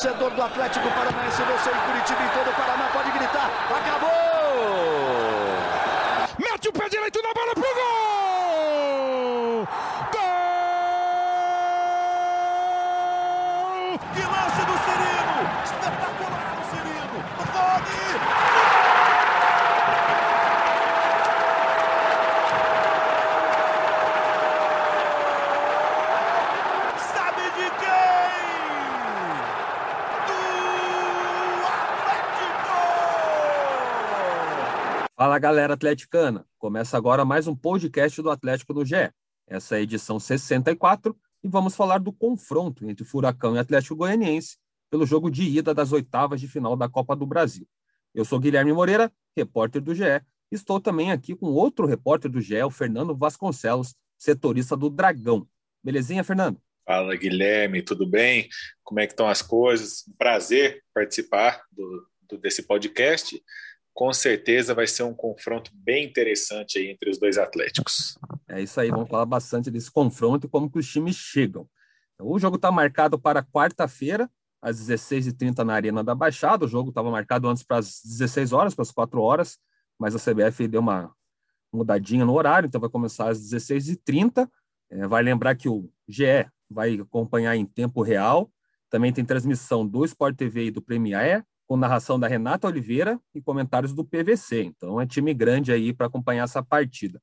torcedor do Atlético Paranaense, você em Curitiba e todo o Paraná pode gritar: acabou! Mete o pé direito na bola pro gol! Gol! Que lance do Cirino! Espetacular o Cirino! Rony! Sabe de quem? Do Atlético! Fala galera atleticana, começa agora mais um podcast do Atlético no GE. Essa é a edição 64 e vamos falar do confronto entre Furacão e Atlético Goianiense pelo jogo de ida das oitavas de final da Copa do Brasil. Eu sou Guilherme Moreira, repórter do GE. Estou também aqui com outro repórter do GE, o Fernando Vasconcelos, setorista do Dragão. Belezinha, Fernando? Fala, Guilherme, tudo bem? Como é que estão as coisas? Prazer participar do, do, desse podcast. Com certeza vai ser um confronto bem interessante aí entre os dois Atléticos. É isso aí, vamos falar bastante desse confronto e como que os times chegam. O jogo está marcado para quarta-feira, às 16h30 na Arena da Baixada. O jogo estava marcado antes para as 16 horas, para as 4 horas, mas a CBF deu uma mudadinha no horário, então vai começar às 16h30. É, vai lembrar que o GE vai acompanhar em tempo real. Também tem transmissão do Sport TV e do Premier, com narração da Renata Oliveira e comentários do PVC. Então é time grande aí para acompanhar essa partida.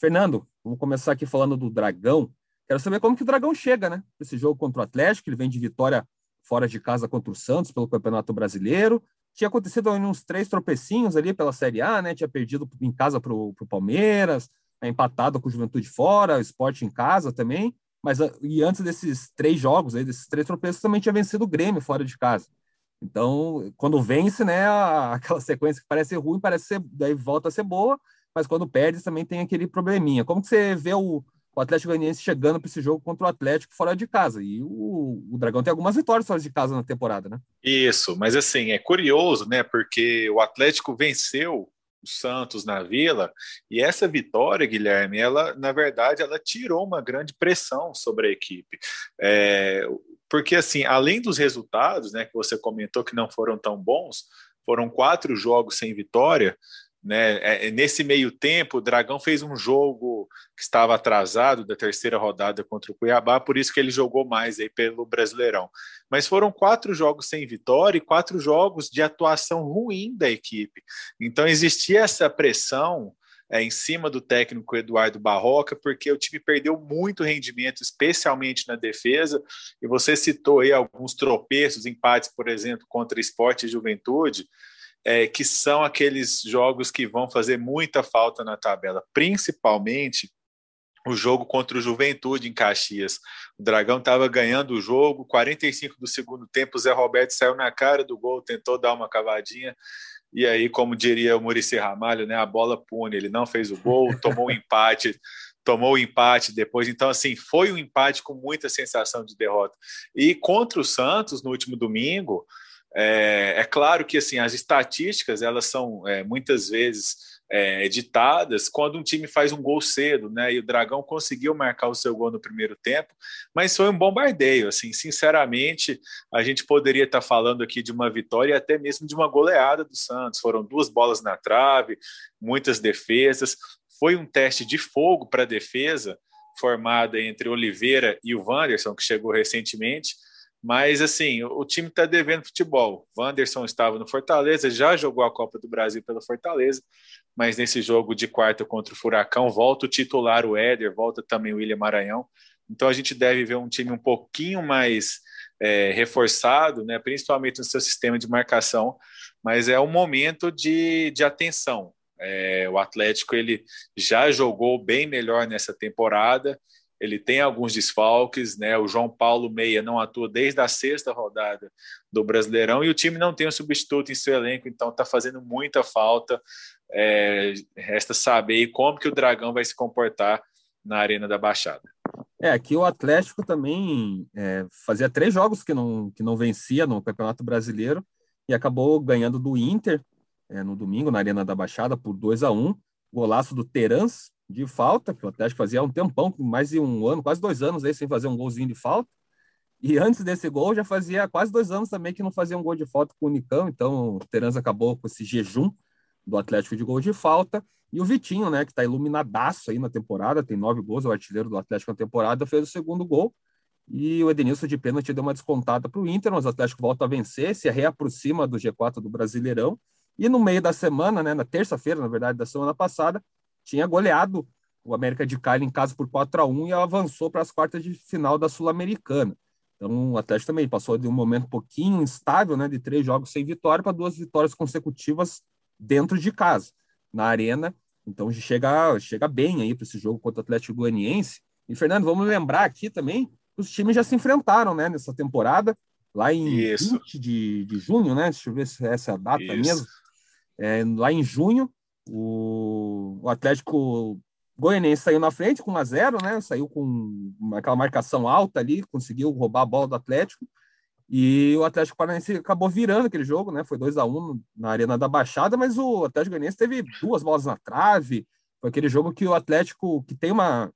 Fernando, vamos começar aqui falando do Dragão. Quero saber como que o Dragão chega, né? Esse jogo contra o Atlético, ele vem de vitória fora de casa contra o Santos pelo Campeonato Brasileiro. Tinha acontecido uns três tropecinhos ali pela Série A, né? Tinha perdido em casa para o Palmeiras, é empatado com o Juventude fora, o Esporte em casa também. Mas e antes desses três jogos, aí, desses três tropeços, também tinha vencido o Grêmio fora de casa. Então, quando vence, né, aquela sequência que parece ruim, parece ser, daí volta a ser boa, mas quando perde também tem aquele probleminha. Como que você vê o, o Atlético Goianiense chegando para esse jogo contra o Atlético fora de casa? E o, o Dragão tem algumas vitórias fora de casa na temporada, né? Isso, mas assim, é curioso, né, porque o Atlético venceu o Santos na Vila, e essa vitória, Guilherme, ela, na verdade, ela tirou uma grande pressão sobre a equipe. É, porque, assim, além dos resultados, né, que você comentou que não foram tão bons, foram quatro jogos sem vitória, né? É, nesse meio tempo, o Dragão fez um jogo que estava atrasado da terceira rodada contra o Cuiabá, por isso que ele jogou mais aí pelo Brasileirão. Mas foram quatro jogos sem vitória e quatro jogos de atuação ruim da equipe. Então existia essa pressão é, em cima do técnico Eduardo Barroca, porque o time perdeu muito rendimento, especialmente na defesa. E você citou aí alguns tropeços, empates, por exemplo, contra Esporte e Juventude é, que são aqueles jogos que vão fazer muita falta na tabela, principalmente o jogo contra o Juventude em Caxias. O Dragão estava ganhando o jogo, 45 do segundo tempo, o Zé Roberto saiu na cara do gol, tentou dar uma cavadinha, e aí, como diria o Murici Ramalho, né, a bola pune, ele não fez o gol, tomou um empate, tomou o empate depois. Então, assim, foi um empate com muita sensação de derrota. E contra o Santos, no último domingo, é, é, claro que assim as estatísticas elas são é, muitas vezes é, editadas quando um time faz um gol cedo, né? E o Dragão conseguiu marcar o seu gol no primeiro tempo, mas foi um bombardeio. Assim, sinceramente, a gente poderia estar falando aqui de uma vitória e até mesmo de uma goleada do Santos. Foram duas bolas na trave, muitas defesas. Foi um teste de fogo para a defesa formada entre Oliveira e o Wanderson, que chegou recentemente mas, assim, o time está devendo futebol. Wanderson estava no Fortaleza, já jogou a Copa do Brasil pelo Fortaleza, mas nesse jogo de quarta contra o Furacão, volta o titular, o Éder, volta também o William Maranhão. Então, a gente deve ver um time um pouquinho mais é, reforçado, né, principalmente no seu sistema de marcação, mas é um momento de, de atenção. É, o Atlético ele já jogou bem melhor nessa temporada, ele tem alguns desfalques, né? O João Paulo Meia não atua desde a sexta rodada do Brasileirão e o time não tem um substituto em seu elenco, então está fazendo muita falta. É, resta saber como que o Dragão vai se comportar na Arena da Baixada. É, aqui o Atlético também é, fazia três jogos que não, que não vencia no Campeonato Brasileiro e acabou ganhando do Inter é, no domingo na Arena da Baixada por 2 a 1 Golaço do Terans, de falta, que o Atlético fazia há um tempão, mais de um ano, quase dois anos aí, sem fazer um golzinho de falta. E antes desse gol, já fazia quase dois anos também que não fazia um gol de falta com o Unicão, então o Teranza acabou com esse jejum do Atlético de gol de falta. E o Vitinho, né, que está iluminadaço aí na temporada, tem nove gols, é o artilheiro do Atlético na temporada, fez o segundo gol. E o Edenilson de pênalti deu uma descontada para o Inter, mas o Atlético volta a vencer, se reaproxima do G4 do Brasileirão. E no meio da semana, né, na terça-feira, na verdade, da semana passada, tinha goleado o América de Cali em casa por 4 a 1 e avançou para as quartas de final da Sul-Americana. Então, o Atlético também passou de um momento um pouquinho instável, né, de três jogos sem vitória para duas vitórias consecutivas dentro de casa, na Arena. Então, chega, chega bem aí para esse jogo contra o Atlético Goianiense. E, Fernando, vamos lembrar aqui também que os times já se enfrentaram, né, nessa temporada, lá em Isso. 20 de, de junho, né? Deixa eu ver se essa é a data Isso. mesmo. É, lá em junho, o, o Atlético Goianense saiu na frente com 1 a 0 né? Saiu com aquela marcação alta ali, conseguiu roubar a bola do Atlético. E o Atlético Paranaense acabou virando aquele jogo, né? Foi 2 a 1 na Arena da Baixada, mas o Atlético Goianiense teve duas bolas na trave. Foi aquele jogo que o Atlético, que tem uma,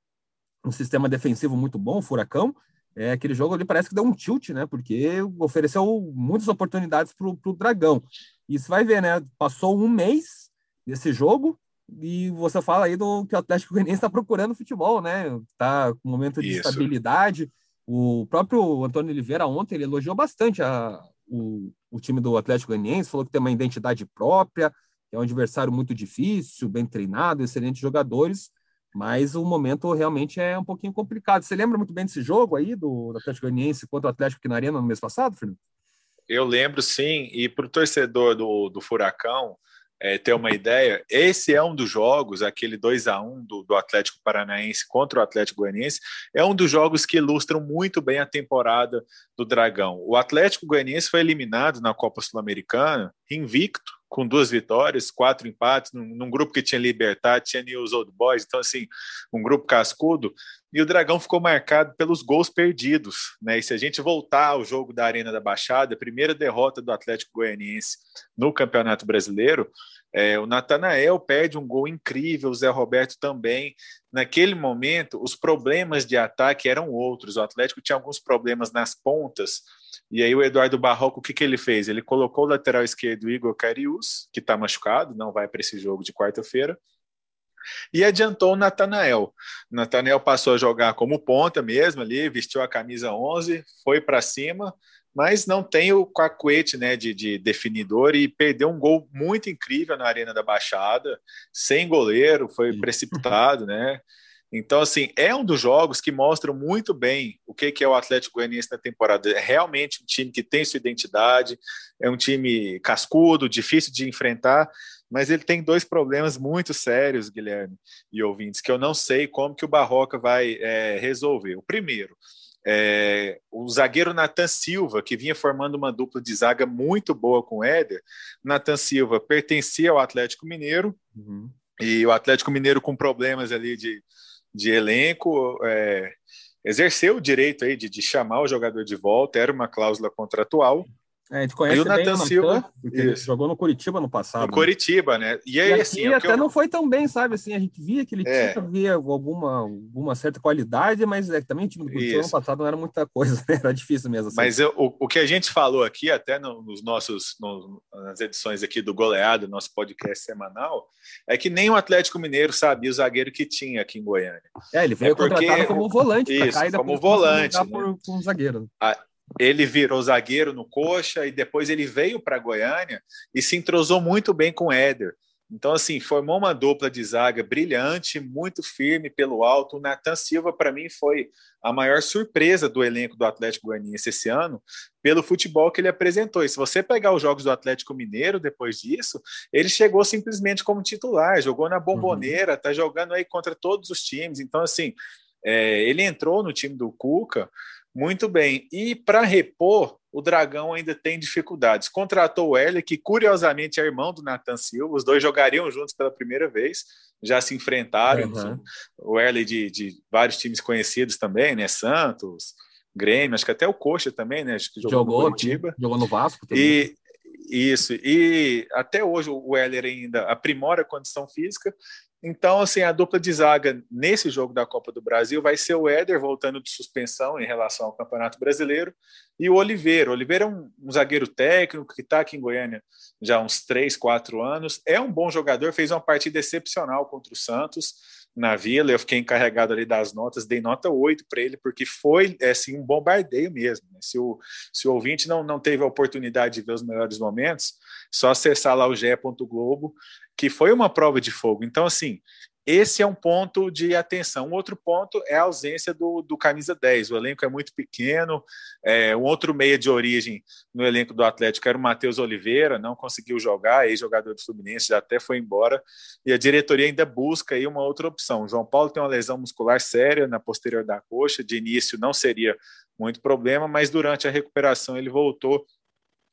um sistema defensivo muito bom, o Furacão, é aquele jogo ali parece que deu um tilt, né? Porque ofereceu muitas oportunidades para o Dragão. E você vai ver, né? Passou um mês desse jogo, e você fala aí do que o Atlético Goianiense está procurando futebol, né? Está com um momento de Isso. estabilidade. O próprio Antônio Oliveira ontem ele elogiou bastante a, o, o time do Atlético Goianiense, falou que tem uma identidade própria, é um adversário muito difícil, bem treinado, excelentes jogadores, mas o momento realmente é um pouquinho complicado. Você lembra muito bem desse jogo aí do, do Atlético Goianiense contra o Atlético na Arena no mês passado, Fernando? Eu lembro sim, e para o torcedor do, do Furacão, é, ter uma ideia, esse é um dos jogos, aquele 2 a 1 do, do, Atlético Paranaense contra o Atlético Goianiense, é um dos jogos que ilustram muito bem a temporada do Dragão. O Atlético Goianiense foi eliminado na Copa Sul-Americana, invicto, com duas vitórias, quatro empates, num, num, grupo que tinha Libertad, tinha News Old Boys, então assim, um grupo cascudo, e o Dragão ficou marcado pelos gols perdidos, né? E se a gente voltar ao jogo da Arena da Baixada, a primeira derrota do Atlético Goianiense no Campeonato Brasileiro, é, o Natanael perde um gol incrível, o Zé Roberto também. Naquele momento, os problemas de ataque eram outros. O Atlético tinha alguns problemas nas pontas, e aí o Eduardo Barroco, o que, que ele fez? Ele colocou o lateral esquerdo Igor Carius, que está machucado, não vai para esse jogo de quarta-feira, e adiantou o Natanael. Natanael passou a jogar como ponta mesmo ali, vestiu a camisa 11, foi para cima, mas não tem o cacuete né, de, de, definidor e perdeu um gol muito incrível na Arena da Baixada, sem goleiro, foi precipitado, né? Então, assim, é um dos jogos que mostram muito bem o que é o Atlético Goianiense na temporada. É realmente um time que tem sua identidade, é um time cascudo, difícil de enfrentar, mas ele tem dois problemas muito sérios, Guilherme e ouvintes, que eu não sei como que o Barroca vai é, resolver. O primeiro, é, o zagueiro Nathan Silva, que vinha formando uma dupla de zaga muito boa com o Éder. Nathan Silva pertencia ao Atlético Mineiro, uhum. e o Atlético Mineiro com problemas ali de de elenco, é, exerceu o direito aí de, de, chamar o jogador de volta, era uma cláusula contratual. É, a gente conhece o Nathan Silva, jogou no Curitiba no passado. No né? Curitiba, né? E aí, e assim, até eu... não foi tão bem, sabe? Assim, a gente via que ele é. tinha via alguma, alguma certa qualidade, mas é, também o time do Curitiba Isso. no passado não era muita coisa, né? Era difícil mesmo. Assim. Mas eu, o, o que a gente falou aqui, até no, nos nossos, no, nas edições aqui do Goleado, nosso podcast semanal, é que nem o Atlético Mineiro sabia o zagueiro que tinha aqui em Goiânia. É, ele veio é porque... contratado como volante. Isso, cá, como volante. Né? Por, por um zagueiro. A, ele virou zagueiro no Coxa e depois ele veio para Goiânia e se entrosou muito bem com o Éder. Então, assim, formou uma dupla de zaga brilhante, muito firme pelo alto. O Natan Silva, para mim, foi a maior surpresa do elenco do Atlético Goianiense esse ano, pelo futebol que ele apresentou. E se você pegar os jogos do Atlético Mineiro depois disso, ele chegou simplesmente como titular, jogou na bomboneira, está jogando aí contra todos os times. Então, assim, é, ele entrou no time do Cuca muito bem. E para repor, o Dragão ainda tem dificuldades. Contratou o Hélio, que curiosamente é irmão do Nathan Silva, os dois jogariam juntos pela primeira vez, já se enfrentaram. Uhum. O Hélio de, de, vários times conhecidos também, né? Santos, Grêmio, acho que até o Coxa também, né? Acho que jogou, jogou no Curitiba. Jogou no Vasco também. E, isso, e até hoje o Heller ainda aprimora a condição física Então, assim, a dupla de zaga nesse jogo da Copa do Brasil vai ser o Éder voltando de suspensão em relação ao Campeonato Brasileiro e o Oliveira. O Oliveira é um, um zagueiro técnico que está aqui em Goiânia já há uns 3, 4 anos. É um bom jogador, fez uma partida excepcional contra o Santos na Vila. Eu fiquei encarregado ali das notas, dei nota 8 para ele, porque foi assim, um bombardeio mesmo. Né? Se, o, se o ouvinte não, não teve a oportunidade de ver os melhores momentos, só acessar lá o ge.globo que foi uma prova de fogo. Então, assim, esse é um ponto de atenção. Um outro ponto é a ausência do, do camisa 10. O elenco é muito pequeno. É, um outro meia de origem no elenco do Atlético era o Matheus Oliveira, não conseguiu jogar, ex-jogador do Fluminense, já até foi embora. E a diretoria ainda busca aí uma outra opção. O João Paulo tem uma lesão muscular séria na posterior da coxa. De início não seria muito problema, mas durante a recuperação ele voltou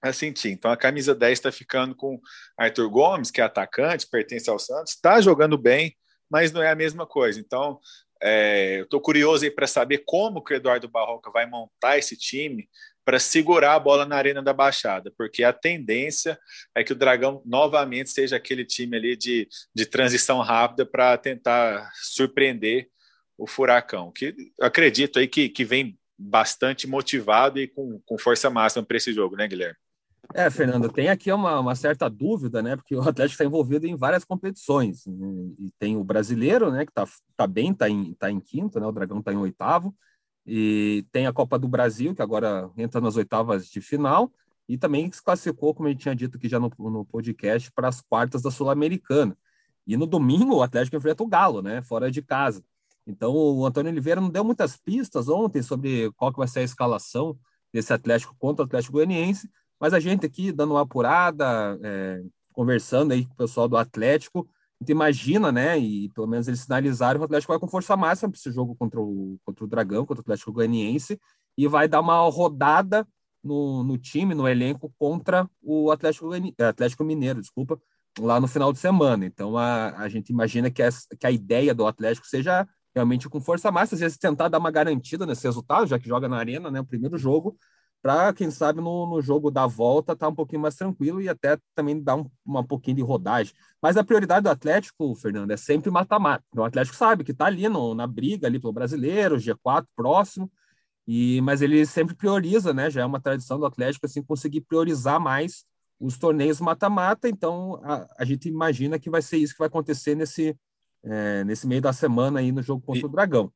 a sentir. Então a camisa 10 está ficando com Arthur Gomes, que é atacante, pertence ao Santos, está jogando bem, mas não é a mesma coisa. Então é, eu estou curioso aí para saber como que o Eduardo Barroca vai montar esse time para segurar a bola na arena da Baixada, porque a tendência é que o Dragão novamente seja aquele time ali de, de transição rápida para tentar surpreender o Furacão, que acredito aí que, que vem bastante motivado e com, com força máxima para esse jogo, né, Guilherme? É, Fernando, tem aqui uma, uma certa dúvida, né? Porque o Atlético está envolvido em várias competições. Né? E tem o brasileiro, né? Que está tá bem, está em, tá em quinto, né? O Dragão está em oitavo. E tem a Copa do Brasil, que agora entra nas oitavas de final. E também se classificou, como gente tinha dito aqui já no, no podcast, para as quartas da Sul-Americana. E no domingo o Atlético enfrenta o Galo, né? Fora de casa. Então o Antônio Oliveira não deu muitas pistas ontem sobre qual que vai ser a escalação desse Atlético contra o Atlético Goianiense mas a gente aqui, dando uma apurada, é, conversando aí com o pessoal do Atlético, a gente imagina, né, e pelo menos eles sinalizaram que o Atlético vai com força máxima para esse jogo contra o, contra o Dragão, contra o Atlético Goianiense, e vai dar uma rodada no, no time, no elenco, contra o Atlético, Atlético Mineiro, desculpa, lá no final de semana. Então a, a gente imagina que, essa, que a ideia do Atlético seja realmente com força máxima, às vezes tentar dar uma garantida nesse resultado, já que joga na arena, né, o primeiro jogo, para, quem sabe, no, no, jogo da volta tá um pouquinho mais tranquilo e até também dar um, uma pouquinho de rodagem. Mas a prioridade do Atlético, Fernando, é sempre mata-mata. O Atlético sabe que está ali no, na briga ali pelo brasileiro, G4 próximo, e mas ele sempre prioriza, né? Já é uma tradição do Atlético assim conseguir priorizar mais os torneios mata-mata. Então a, a, gente imagina que vai ser isso que vai acontecer nesse é, nesse meio da semana aí no jogo contra e, o Dragão.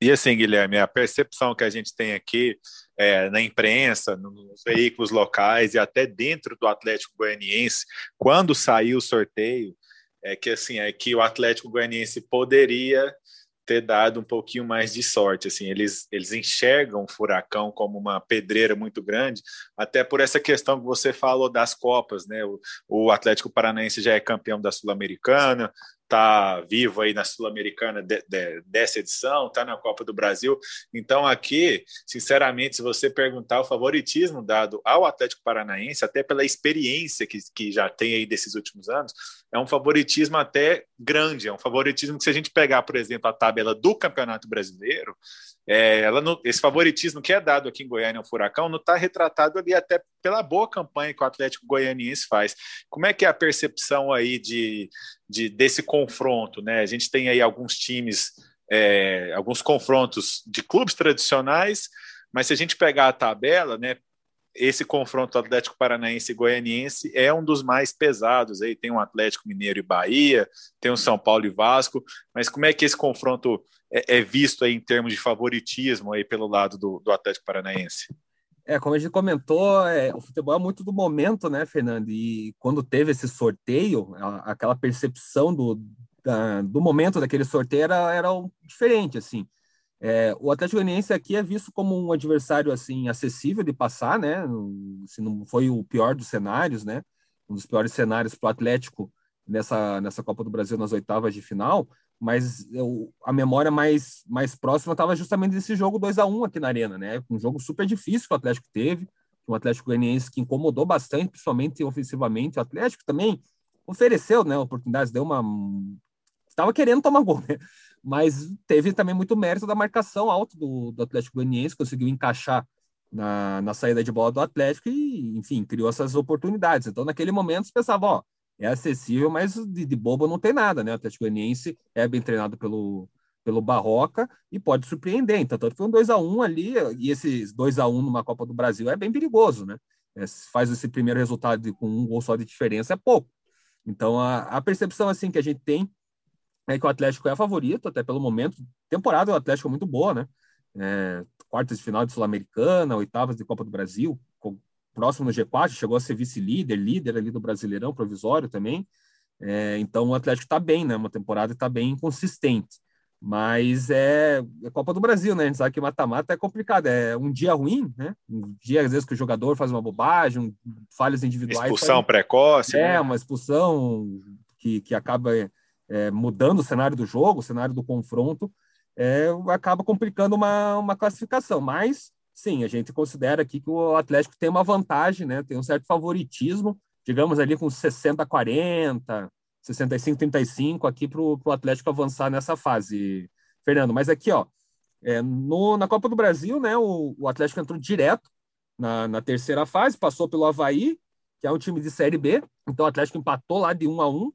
E assim, Guilherme, a percepção que a gente tem aqui é, na imprensa, nos veículos locais e até dentro do Atlético Goianiense, quando saiu o sorteio, é que assim é que o Atlético Goianiense poderia ter dado um pouquinho mais de sorte. Assim, eles, eles enxergam o Furacão como uma pedreira muito grande, até por essa questão que você falou das Copas, né? O, o Atlético Paranaense já é campeão da Sul-Americana, está vivo aí na Sul-Americana de, de, dessa edição, está na Copa do Brasil. Então, aqui, sinceramente, se você perguntar o favoritismo dado ao Atlético Paranaense, até pela experiência que, que já tem aí desses últimos anos, é um favoritismo até grande. É um favoritismo que, se a gente pegar, por exemplo, a tabela do Campeonato Brasileiro, é, ela não, esse favoritismo que é dado aqui em Goiânia ao Furacão não está retratado ali até pela boa campanha que o Atlético Goianiense faz. Como é que é a percepção aí de, de desse confronto? Né? A gente tem aí alguns times, é, alguns confrontos de clubes tradicionais, mas se a gente pegar a tabela, né, esse confronto Atlético Paranaense e Goianiense é um dos mais pesados. Aí tem o um Atlético Mineiro e Bahia, tem o um São Paulo e Vasco, mas como é que esse confronto é, é visto aí em termos de favoritismo aí pelo lado do, do Atlético Paranaense? É, como a gente comentou, é, o futebol é muito do momento, né, Fernando? E quando teve esse sorteio, a, aquela percepção do, da, do momento daquele sorteio era, era diferente, assim. É, o Atlético Goianiense aqui é visto como um adversário assim acessível de passar, né? Se não foi o pior dos cenários, né? Um dos piores cenários para o Atlético nessa nessa Copa do Brasil nas oitavas de final. Mas eu, a memória mais mais próxima estava justamente desse jogo 2 a 1 aqui na arena, né? Um jogo super difícil que o Atlético teve, um Atlético Goianiense que incomodou bastante, principalmente ofensivamente. O Atlético também ofereceu, né? Oportunidades, deu uma estava querendo tomar gol, né? mas teve também muito mérito da marcação alta do, do Atlético Goianiense, conseguiu encaixar na, na saída de bola do Atlético e, enfim, criou essas oportunidades. Então, naquele momento, você pensava, ó, é acessível, mas de, de bobo não tem nada, né? O Atlético Goianiense é bem treinado pelo, pelo Barroca e pode surpreender. Então, foi um 2 a 1 ali, e esses 2 a 1 numa Copa do Brasil é bem perigoso, né? É, faz esse primeiro resultado de, com um gol só de diferença é pouco. Então, a, a percepção assim que a gente tem é que o Atlético é favorito, até pelo momento. Temporada do Atlético é muito boa, né? É, quartas de final de Sul-Americana, oitavas de Copa do Brasil, próximo no G4, chegou a ser vice-líder, líder ali do Brasileirão provisório também. É, então o Atlético está bem, né? Uma temporada está bem consistente. Mas é, é, Copa do Brasil, né? A gente sabe que mata-mata é complicado. É um dia ruim, né? Um dia, às vezes, que o jogador faz uma bobagem, um, falhas individuais. Expulsão faz... precoce. É, né? uma expulsão que, que acaba é, mudando o cenário do jogo, o cenário do confronto, é, acaba complicando uma, uma classificação. Mas, sim, a gente considera aqui que o Atlético tem uma vantagem, né? Tem um certo favoritismo, digamos ali com 60-40, 65-35 aqui para o Atlético avançar nessa fase, Fernando. Mas aqui, ó, é, no, na Copa do Brasil, né, o, o Atlético entrou direto na, na, terceira fase, passou pelo Havaí, que é um time de Série B. Então o Atlético empatou lá de 1 a 1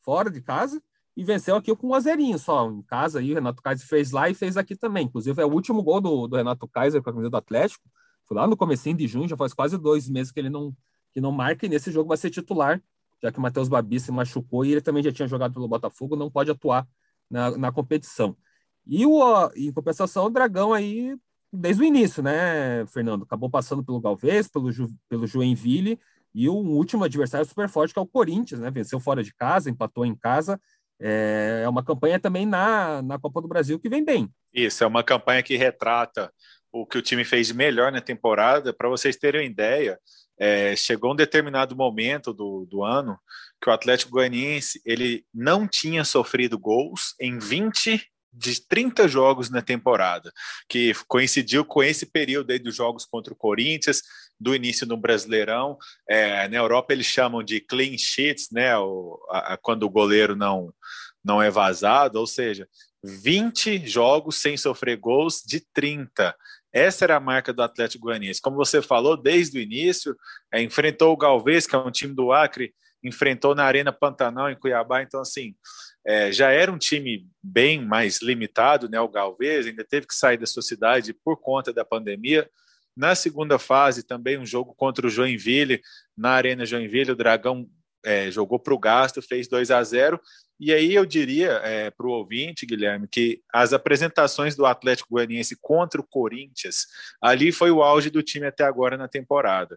fora de casa e venceu aqui com um azerinho só. Em casa aí, o Renato Kaiser fez lá e fez aqui também. Inclusive, é o último gol do, do Renato Kaiser com a camisa do Atlético. Foi lá no comecinho de junho, já faz quase dois meses que ele não, que não marca, e nesse jogo vai ser titular já que o Matheus Babi se machucou e ele também já tinha jogado pelo Botafogo, não pode atuar na, na competição. E o, em compensação, o Dragão aí, desde o início, né, Fernando? Acabou passando pelo Galvez, pelo, Ju, pelo Joinville, e o último adversário super forte, que é o Corinthians, né? Venceu fora de casa, empatou em casa. É, uma campanha também na, na Copa do Brasil que vem bem. Isso, é uma campanha que retrata o que o time fez de melhor na temporada. Para vocês terem uma ideia, é, chegou um determinado momento do, do ano que o Atlético Goianiense ele não tinha sofrido gols em 20 de 30 jogos na temporada, que coincidiu com esse período aí dos jogos contra o Corinthians, do início do Brasileirão. É, na Europa eles chamam de clean sheets, né, o, a, a, quando o goleiro não, não é vazado, ou seja, 20 jogos sem sofrer gols de 30. Essa era a marca do Atlético Goianiense. Como você falou, desde o início, é, enfrentou o Galvez, que é um time do Acre, enfrentou na Arena Pantanal, em Cuiabá. Então, assim, é, já era um time bem mais limitado, né? O Galvez ainda teve que sair da sua cidade por conta da pandemia. Na segunda fase, também um jogo contra o Joinville, na Arena Joinville, o Dragão é, jogou para o gasto, fez 2 a 0 e aí eu diria é, para o ouvinte, Guilherme, que as apresentações do Atlético Goianiense contra o Corinthians, ali foi o auge do time até agora na temporada.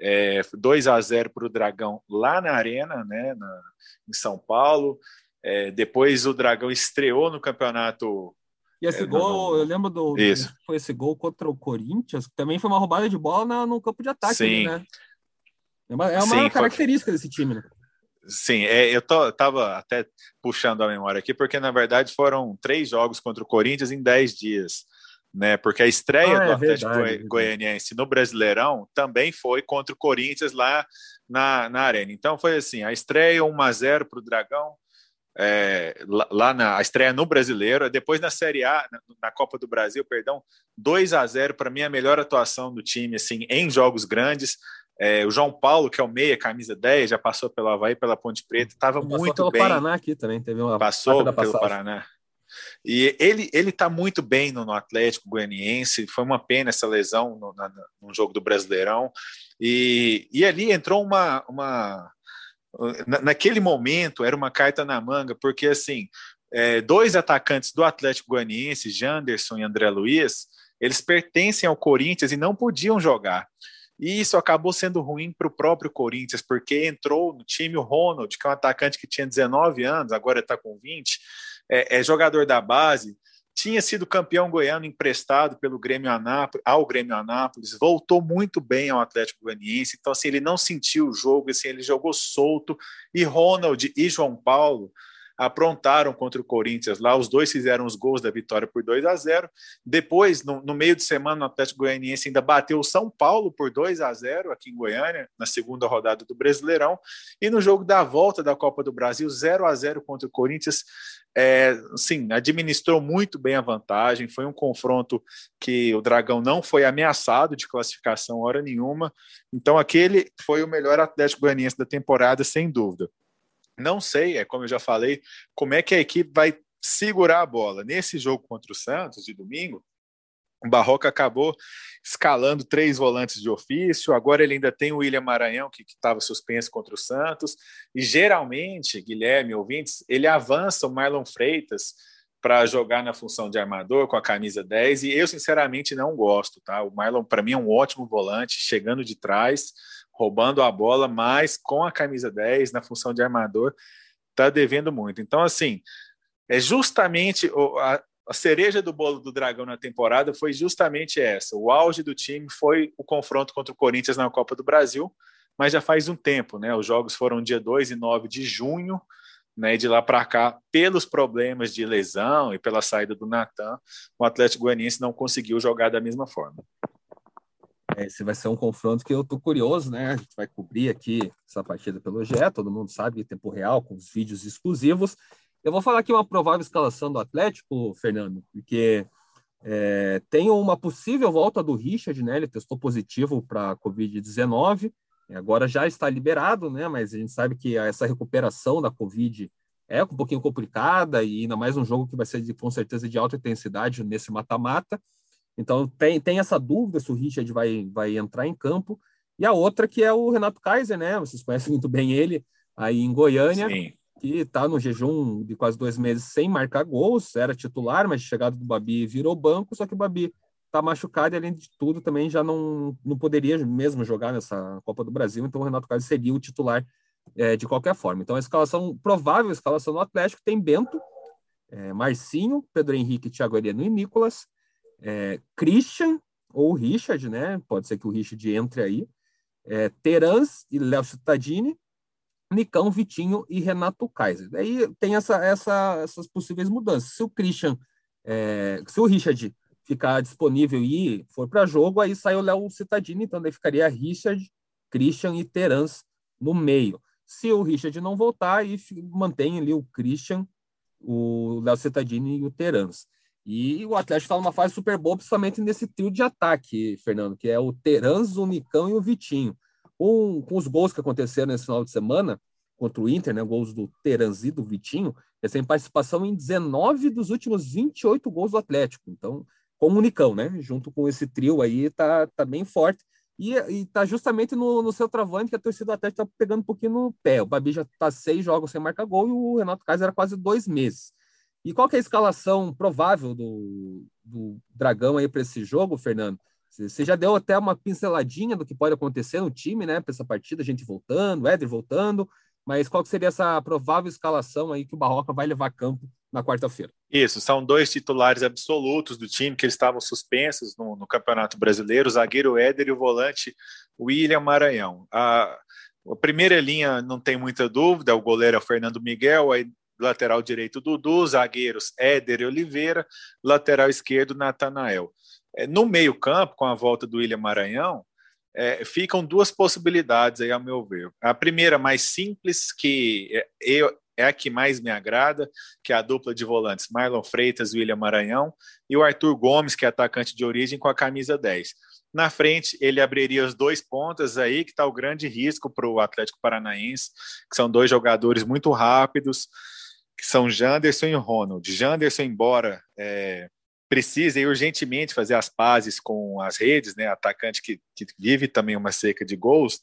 É, 2 a 0 para o Dragão lá na Arena, né, na, em São Paulo. É, depois o Dragão estreou no campeonato. E esse é, gol, no... eu lembro do. Isso. Foi esse gol contra o Corinthians, que também foi uma roubada de bola na, no campo de ataque, Sim. né? É uma, é uma Sim, característica foi... desse time, né? Sim, é, eu estava até puxando a memória aqui, porque na verdade foram três jogos contra o Corinthians em dez dias, né? Porque a estreia ah, do é Atlético verdade, Goianiense no Brasileirão também foi contra o Corinthians lá na, na Arena. Então foi assim: a estreia 1 a 0 para o Dragão, é, lá na a estreia no Brasileiro, depois na Série A, na, na Copa do Brasil, perdão, 2 a 0 para mim a melhor atuação do time assim em jogos grandes. É, o João Paulo, que é o meia, camisa 10, já passou pelo Havaí, pela Ponte Preta, estava muito pelo bem. Passou Paraná aqui também, teve uma Passou pelo Paraná. E ele ele está muito bem no, no, Atlético Goianiense. Foi uma pena essa lesão no, na, no jogo do Brasileirão. E, e ali entrou uma, uma naquele momento era uma carta na manga, porque assim é, dois atacantes do Atlético Goianiense, Janderson e André Luiz, eles pertencem ao Corinthians e não podiam jogar. E isso acabou sendo ruim para o próprio Corinthians, porque entrou no time o Ronald, que é um atacante que tinha 19 anos, agora está com 20, é, é, jogador da base, tinha sido campeão goiano emprestado pelo Grêmio Anápolis, ao Grêmio Anápolis, voltou muito bem ao Atlético Goianiense, então assim, ele não sentiu o jogo, assim, ele jogou solto, e Ronald e João Paulo aprontaram contra o Corinthians lá, os dois fizeram os gols da vitória por 2 a 0 Depois, no, no meio de semana, o Atlético Goianiense ainda bateu o São Paulo por 2 a 0 aqui em Goiânia, na segunda rodada do Brasileirão. E no jogo da volta da Copa do Brasil, 0 a 0 contra o Corinthians, é, sim, administrou muito bem a vantagem. Foi um confronto que o Dragão não foi ameaçado de classificação hora nenhuma. Então, aquele foi o melhor Atlético Goianiense da temporada, sem dúvida. Não sei, é como eu já falei, como é que a equipe vai segurar a bola. Nesse jogo contra o Santos, de domingo, o Barroca acabou escalando três volantes de ofício. Agora ele ainda tem o William Maranhão, que estava suspenso contra o Santos. E geralmente, Guilherme, ouvintes, ele avança o Marlon Freitas para jogar na função de armador com a camisa 10. E eu, sinceramente, não gosto. Tá? O Marlon, para mim, é um ótimo volante, chegando de trás, roubando a bola, mas com a camisa 10 na função de armador, está devendo muito. Então, assim, é justamente a, a cereja do bolo do Dragão na temporada foi justamente essa. O auge do time foi o confronto contra o Corinthians na Copa do Brasil, mas já faz um tempo, né? Os jogos foram dia 2 e 9 de junho, né? E de lá para cá, pelos problemas de lesão e pela saída do Natan, o Atlético Goianiense não conseguiu jogar da mesma forma. Esse vai ser um confronto que eu tô curioso, né? A gente vai cobrir aqui essa partida pelo GE, todo mundo sabe, em tempo real, com os vídeos exclusivos. Eu vou falar aqui uma provável escalação do Atlético, Fernando, porque é, tem uma possível volta do Richard, né? Ele testou positivo para a Covid-19, agora já está liberado, né? Mas a gente sabe que essa recuperação da Covid é um pouquinho complicada e ainda mais um jogo que vai ser de, com certeza de alta intensidade nesse mata-mata. Então tem, tem essa dúvida se o Richard vai, vai entrar em campo. E a outra que é o Renato Kaiser, né? Vocês conhecem muito bem ele aí em Goiânia, Sim. que está no jejum de quase dois meses sem marcar gols, era titular, mas chegado do Babi virou banco, só que o Babi está machucado e, além de tudo, também já não, não poderia mesmo jogar nessa Copa do Brasil, então o Renato Kaiser seria o titular é, de qualquer forma. Então a escalação, provável escalação do Atlético, tem Bento, é, Marcinho, Pedro Henrique, Thiago Heleno e Nicolas, é, Christian ou Richard, né? Pode ser que o Richard entre aí. É, Terans e Léo Cittadini, Nicão, Vitinho e Renato Kaiser. Daí tem essa, essa, essas possíveis mudanças. Se o Christian, é, se o Richard ficar disponível e for para jogo, aí sai o Léo Cittadini, então daí ficaria Richard, Christian e Terans no meio. Se o Richard não voltar, aí mantém ali o Christian, o Léo Cittadini e o Terans. E o Atlético está numa fase super boa, principalmente nesse trio de ataque, Fernando, que é o Terans, o Nicão e o Vitinho. Com, com os gols que aconteceram nesse final de semana contra o Inter, né, gols do Terans e do Vitinho, eles têm participação em 19 dos últimos 28 gols do Atlético. Então, com o Nicão, né, junto com esse trio aí, tá, tá bem forte. E, e tá justamente no, no seu travante que a torcida do Atlético tá pegando um pouquinho no pé. O Babi já tá seis jogos sem marcar gol e o Renato Kaiser era quase dois meses. E qual é a escalação provável do, do Dragão aí para esse jogo, Fernando? Você já deu até uma pinceladinha do que pode acontecer no time, né? Para essa partida, a gente voltando, Éder voltando, mas qual que seria essa provável escalação aí que o Barroca vai levar a campo na quarta-feira? Isso, são dois titulares absolutos do time que eles estavam suspensos no, no Campeonato Brasileiro, o zagueiro Éder e o volante William Maranhão. A, a primeira linha não tem muita dúvida, o goleiro é o Fernando Miguel, aí lateral direito Dudu, zagueiros Éder e Oliveira, lateral esquerdo Natanael. É, no meio-campo, com a volta do William Maranhão, é, ficam duas possibilidades aí, ao meu ver. A primeira, mais simples, que é, eu, é a que mais me agrada, que é a dupla de volantes Marlon Freitas e William Maranhão, e o Arthur Gomes, que é atacante de origem, com a camisa 10. Na frente, ele abriria os dois pontas aí, que está o grande risco para o Atlético Paranaense, que são dois jogadores muito rápidos, que são Janderson e Ronald. Janderson, embora é, precise urgentemente fazer as pazes com as redes, né, atacante que, que vive também uma seca de gols,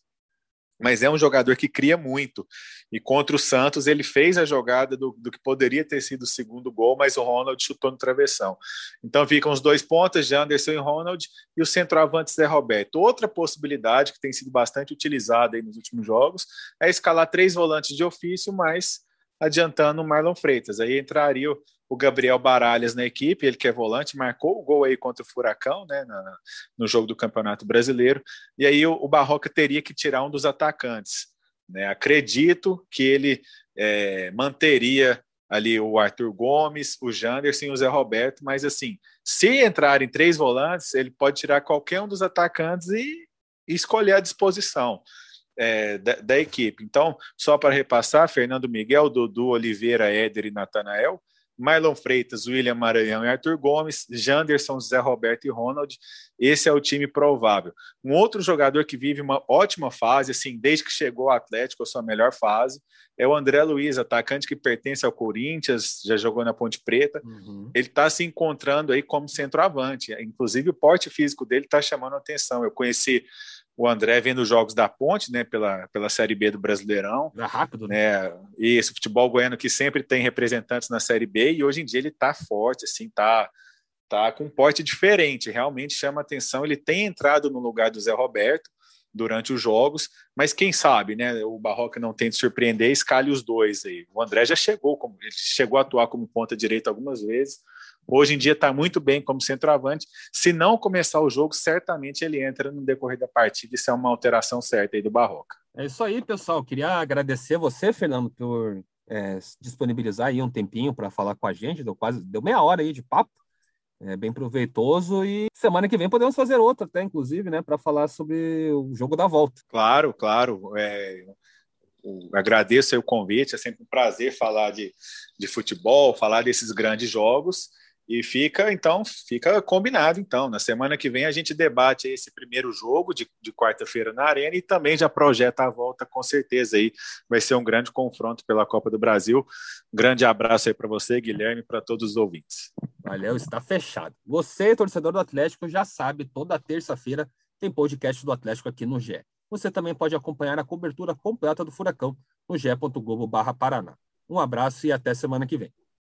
mas é um jogador que cria muito. E contra o Santos, ele fez a jogada do, do, que poderia ter sido o segundo gol, mas o Ronald chutou no travessão. Então ficam os dois pontas, Janderson e Ronald, e o centroavante Zé Roberto. Outra possibilidade que tem sido bastante utilizada nos últimos jogos é escalar três volantes de ofício, mas adiantando o Marlon Freitas. Aí entraria o Gabriel Baralhas na equipe, ele que é volante, marcou o gol aí contra o Furacão, né, no jogo do Campeonato Brasileiro, e aí o, o Barroca teria que tirar um dos atacantes. Né? Acredito que ele é, manteria ali o Arthur Gomes, o Janderson e o Zé Roberto, mas assim, se entrarem três volantes, ele pode tirar qualquer um dos atacantes e, e escolher a disposição é, da, da, equipe. Então, só para repassar, Fernando Miguel, Dudu, Oliveira, Éder e Natanael, Marlon Freitas, William Maranhão e Arthur Gomes, Janderson, Zé Roberto e Ronald. Esse é o time provável. Um outro jogador que vive uma ótima fase, assim, desde que chegou ao Atlético, a sua melhor fase, é o André Luiz, atacante que pertence ao Corinthians, já jogou na Ponte Preta. Uhum. Ele está se encontrando aí como centroavante. Inclusive, o porte físico dele está chamando atenção. Eu conheci o André vendo os jogos da Ponte, né, pela, pela Série B do Brasileirão. É rápido, né? né? E esse futebol goiano que sempre tem representantes na Série B e hoje em dia ele está forte, assim, tá, tá com um porte diferente, realmente chama atenção. Ele tem entrado no lugar do Zé Roberto durante os jogos, mas quem sabe, né? O Barroca não tem de surpreender, escale os dois aí. O André já chegou, como, ele chegou a atuar como ponta direita algumas vezes, Hoje em dia está muito bem como centroavante. Se não começar o jogo, certamente ele entra no decorrer da partida. Isso é uma alteração certa aí do Barroca. É isso aí, pessoal. Queria agradecer você, Fernando, por é, disponibilizar aí um tempinho para falar com a gente. Deu quase deu meia hora aí de papo. É bem proveitoso e semana que vem podemos fazer outra até, inclusive, né, para falar sobre o jogo da volta. Claro, claro. É, agradeço o convite, é sempre um prazer falar de, de futebol, falar desses grandes jogos. E fica, então, fica combinado, então. Na semana que vem a gente debate esse primeiro jogo de, de quarta-feira na Arena e também já projeta a volta, com certeza. Aí vai ser um grande confronto pela Copa do Brasil. Grande abraço aí para você, Guilherme, para todos os ouvintes. Valeu, está fechado. Você, torcedor do Atlético, já sabe, toda terça-feira tem podcast do Atlético aqui no GE. Você também pode acompanhar a cobertura completa do Furacão no ge.globo.paraná. Um abraço e até semana que vem.